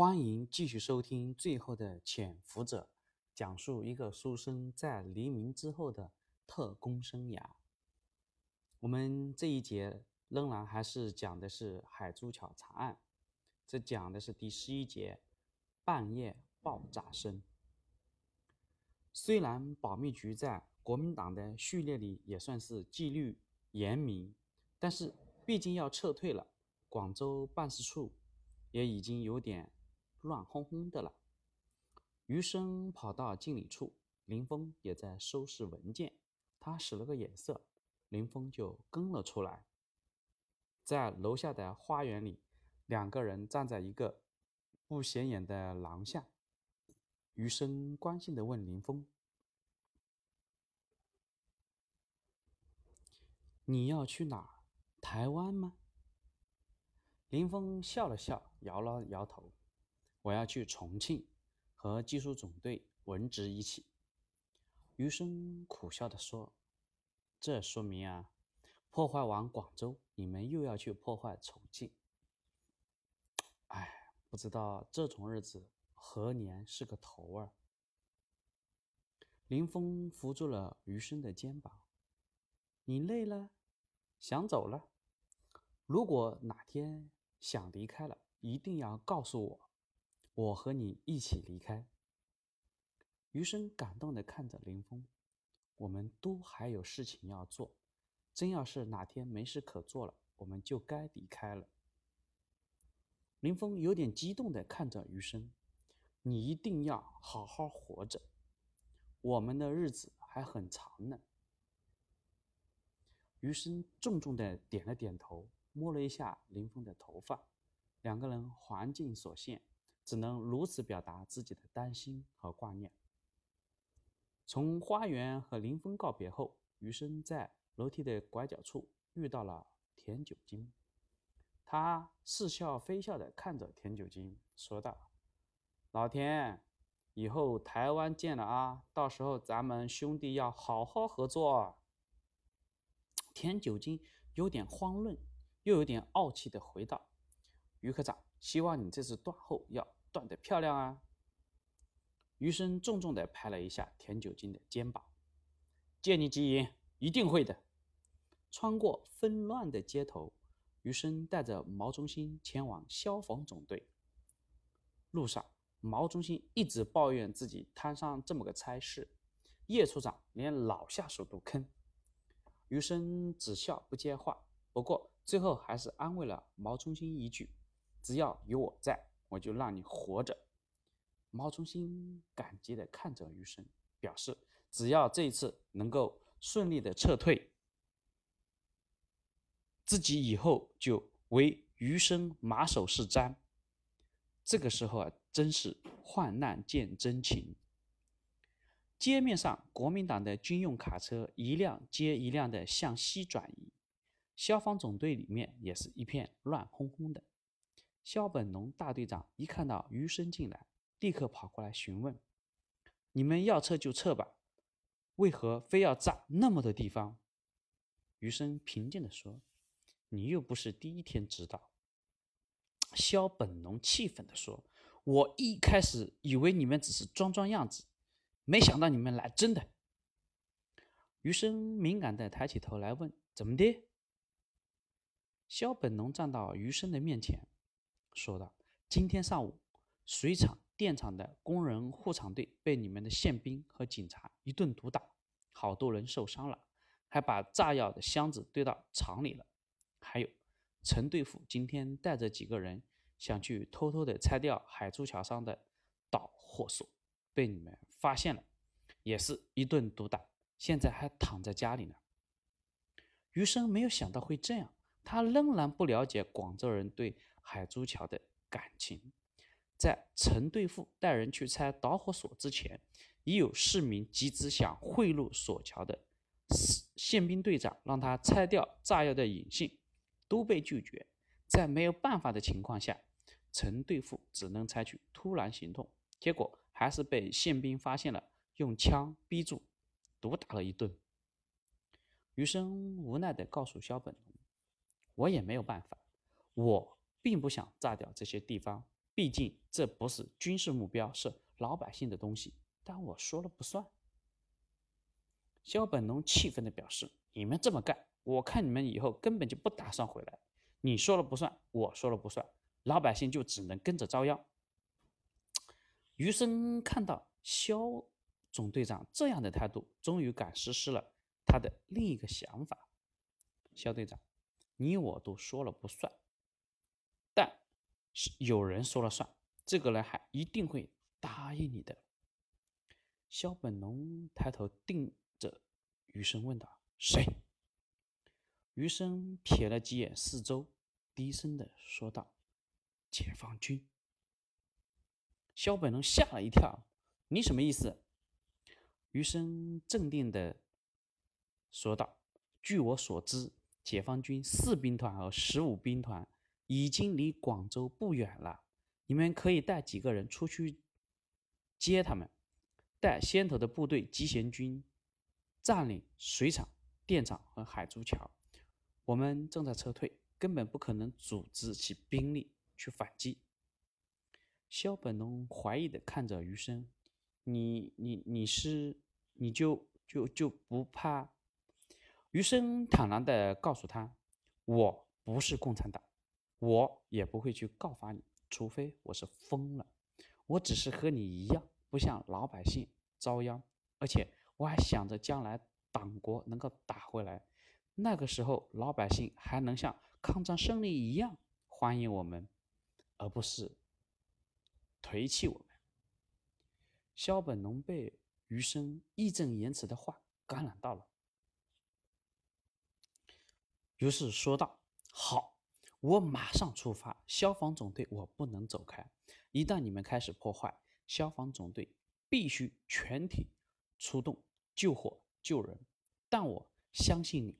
欢迎继续收听《最后的潜伏者》，讲述一个书生在黎明之后的特工生涯。我们这一节仍然还是讲的是海珠桥惨案，这讲的是第十一节——半夜爆炸声。虽然保密局在国民党的序列里也算是纪律严明，但是毕竟要撤退了，广州办事处也已经有点乱哄哄的了。余生跑到经理处，林峰也在收拾文件，他使了个眼色。林峰就跟了出来，在楼下的花园里，两个人站在一个不显眼的廊下。余生关心地问林峰：“你要去哪儿？台湾吗？”林峰笑了笑，摇了摇头：“我要去重庆，和技术总队文职一起。”余生苦笑地说。这说明啊，破坏完广州，你们又要去破坏重庆。哎，不知道这种日子何年是个头儿。林峰扶住了余生的肩膀：“你累了，想走了？如果哪天想离开了，一定要告诉我，我和你一起离开。”余生感动地看着林峰。我们都还有事情要做，真要是哪天没事可做了，我们就该离开了。林峰有点激动地看着余生：“你一定要好好活着，我们的日子还很长呢。”余生重重地点了点头，摸了一下林峰的头发。两个人环境所限，只能如此表达自己的担心和挂念。从花园和林峰告别后，余生在楼梯的拐角处遇到了田九金。他似笑非笑地看着田九金，说道：“老田，以后台湾见了啊，到时候咱们兄弟要好好合作。”田九金有点慌乱，又有点傲气地回道：“余科长，希望你这次断后要断的漂亮啊。”余生重重的拍了一下田九金的肩膀，借你吉言，一定会的。穿过纷乱的街头，余生带着毛中心前往消防总队。路上，毛中心一直抱怨自己摊上这么个差事，叶处长连老下属都坑。余生只笑不接话，不过最后还是安慰了毛中心一句：“只要有我在，我就让你活着。”毛中心感激地看着余生，表示只要这一次能够顺利的撤退，自己以后就为余生马首是瞻。这个时候啊，真是患难见真情。街面上，国民党的军用卡车一辆接一辆的向西转移，消防总队里面也是一片乱哄哄的。肖本龙大队长一看到余生进来，立刻跑过来询问：“你们要撤就撤吧，为何非要炸那么多地方？”余生平静地说：“你又不是第一天知道。”肖本龙气愤地说：“我一开始以为你们只是装装样子，没想到你们来真的。”余生敏感地抬起头来问：“怎么的？”肖本龙站到余生的面前，说道：“今天上午，水厂。”电厂的工人护厂队被你们的宪兵和警察一顿毒打，好多人受伤了，还把炸药的箱子堆到厂里了。还有陈队副今天带着几个人想去偷偷的拆掉海珠桥上的导火索，被你们发现了，也是一顿毒打，现在还躺在家里呢。余生没有想到会这样，他仍然不了解广州人对海珠桥的感情。在陈队富带人去拆导火索之前，已有市民集资想贿赂索桥的宪兵队长，让他拆掉炸药的引信，都被拒绝。在没有办法的情况下，陈队富只能采取突然行动，结果还是被宪兵发现了，用枪逼住，毒打了一顿。余生无奈地告诉肖本龙：“我也没有办法，我并不想炸掉这些地方。”毕竟这不是军事目标，是老百姓的东西，但我说了不算。肖本龙气愤地表示：“你们这么干，我看你们以后根本就不打算回来。你说了不算，我说了不算，老百姓就只能跟着遭殃。”余生看到肖总队长这样的态度，终于敢实施了他的另一个想法。肖队长，你我都说了不算，是有人说了算，这个人还一定会答应你的。肖本龙抬头定。余生问道：“谁？”余生瞥了几眼四周，低声的说道：“解放军。”肖本龙吓了一跳：“你什么意思？”余生镇定的说道：“据我所知，解放军四兵团和十五兵团已经离广州不远了，你们可以带几个人出去接他们，带先头的部队集贤军。”占领水厂、电厂和海珠桥，我们正在撤退，根本不可能组织起兵力去反击。肖本龙怀疑的看着余生：“你、你、你是，你就就就不怕？”余生坦然的告诉他：“我不是共产党，我也不会去告发你，除非我是疯了。我只是和你一样，不像老百姓遭殃，而且……”我还想着将来党国能够打回来，那个时候老百姓还能像抗战胜利一样欢迎我们，而不是颓弃我们。肖本龙被余生义正言辞的话感染到了，于是说道：“好，我马上出发。消防总队我不能走开，一旦你们开始破坏，消防总队必须全体出动。”救火救人，但我相信你，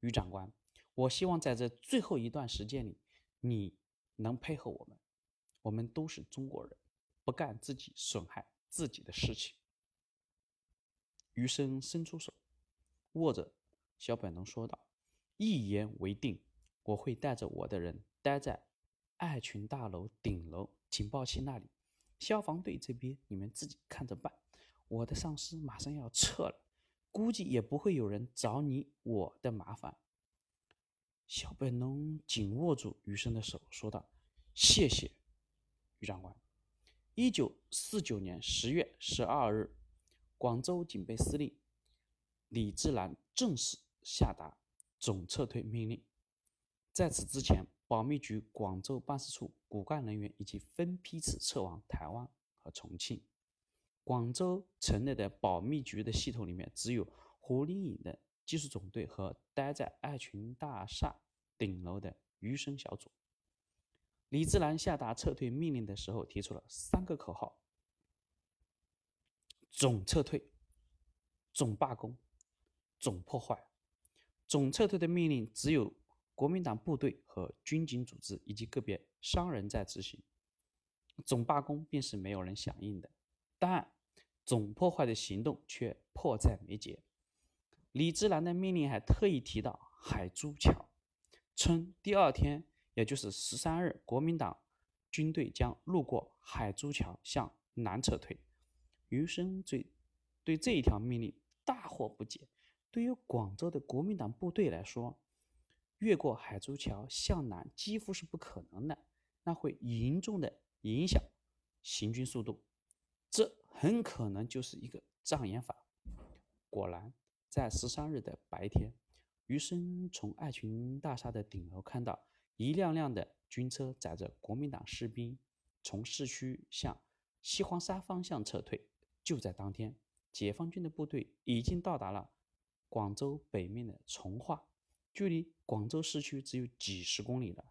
于长官。我希望在这最后一段时间里，你能配合我们。我们都是中国人，不干自己损害自己的事情。余生伸出手，握着小本龙说道：“一言为定，我会带着我的人待在爱群大楼顶楼警报器那里，消防队这边你们自己看着办。我的上司马上要撤了。”估计也不会有人找你我的麻烦。小本龙紧握住余生的手，说道：“谢谢，余长官。”一九四九年十月十二日，广州警备司令李自然正式下达总撤退命令。在此之前，保密局广州办事处骨干人员已经分批次撤往台湾和重庆。广州城内的保密局的系统里面，只有胡林颖的技术总队和待在爱群大厦顶楼的余生小组。李自然下达撤退命令的时候，提出了三个口号：总撤退、总罢工、总破坏。总撤退的命令只有国民党部队和军警组织以及个别商人在执行，总罢工便是没有人响应的。但总破坏的行动却迫在眉睫。李自然的命令还特意提到海珠桥，称第二天，也就是十三日，国民党军队将路过海珠桥向南撤退。余生对对这一条命令大惑不解。对于广州的国民党部队来说，越过海珠桥向南几乎是不可能的，那会严重的影响行军速度。这很可能就是一个障眼法。果然，在十三日的白天，余生从爱群大厦的顶楼看到一辆辆的军车载着国民党士兵从市区向西黄沙方向撤退。就在当天，解放军的部队已经到达了广州北面的从化，距离广州市区只有几十公里了。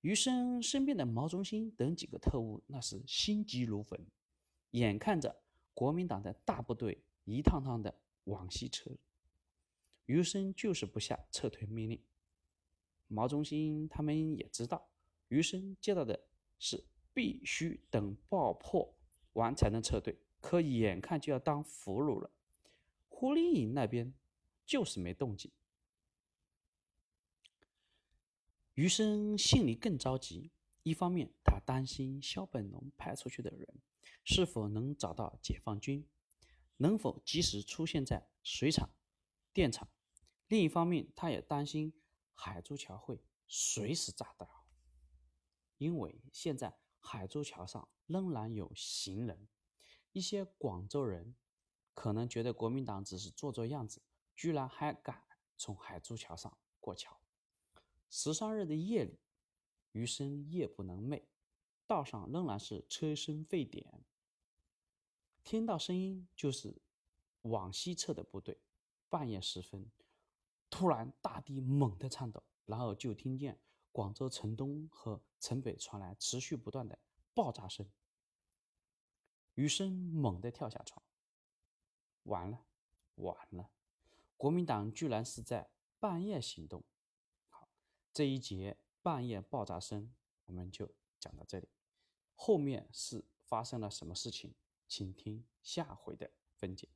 余生身边的毛中心等几个特务那是心急如焚。眼看着国民党的大部队一趟趟的往西撤，余生就是不下撤退命令。毛中心他们也知道，余生接到的是必须等爆破完才能撤退，可眼看就要当俘虏了。胡林颖那边就是没动静，余生心里更着急。一方面他担心肖本龙派出去的人是否能找到解放军，能否及时出现在水厂、电厂；另一方面，他也担心海珠桥会随时炸掉，因为现在海珠桥上仍然有行人，一些广州人可能觉得国民党只是做做样子，居然还敢从海珠桥上过桥。十三日的夜里，余生夜不能寐，道上仍然是车声沸点。听到声音就是往西撤的部队。半夜时分，突然大地猛地颤抖，然后就听见广州城东和城北传来持续不断的爆炸声。余生猛地跳下床，完了，完了！国民党居然是在半夜行动。这一节半夜爆炸声，我们就讲到这里。后面是发生了什么事情，请听下回的分解。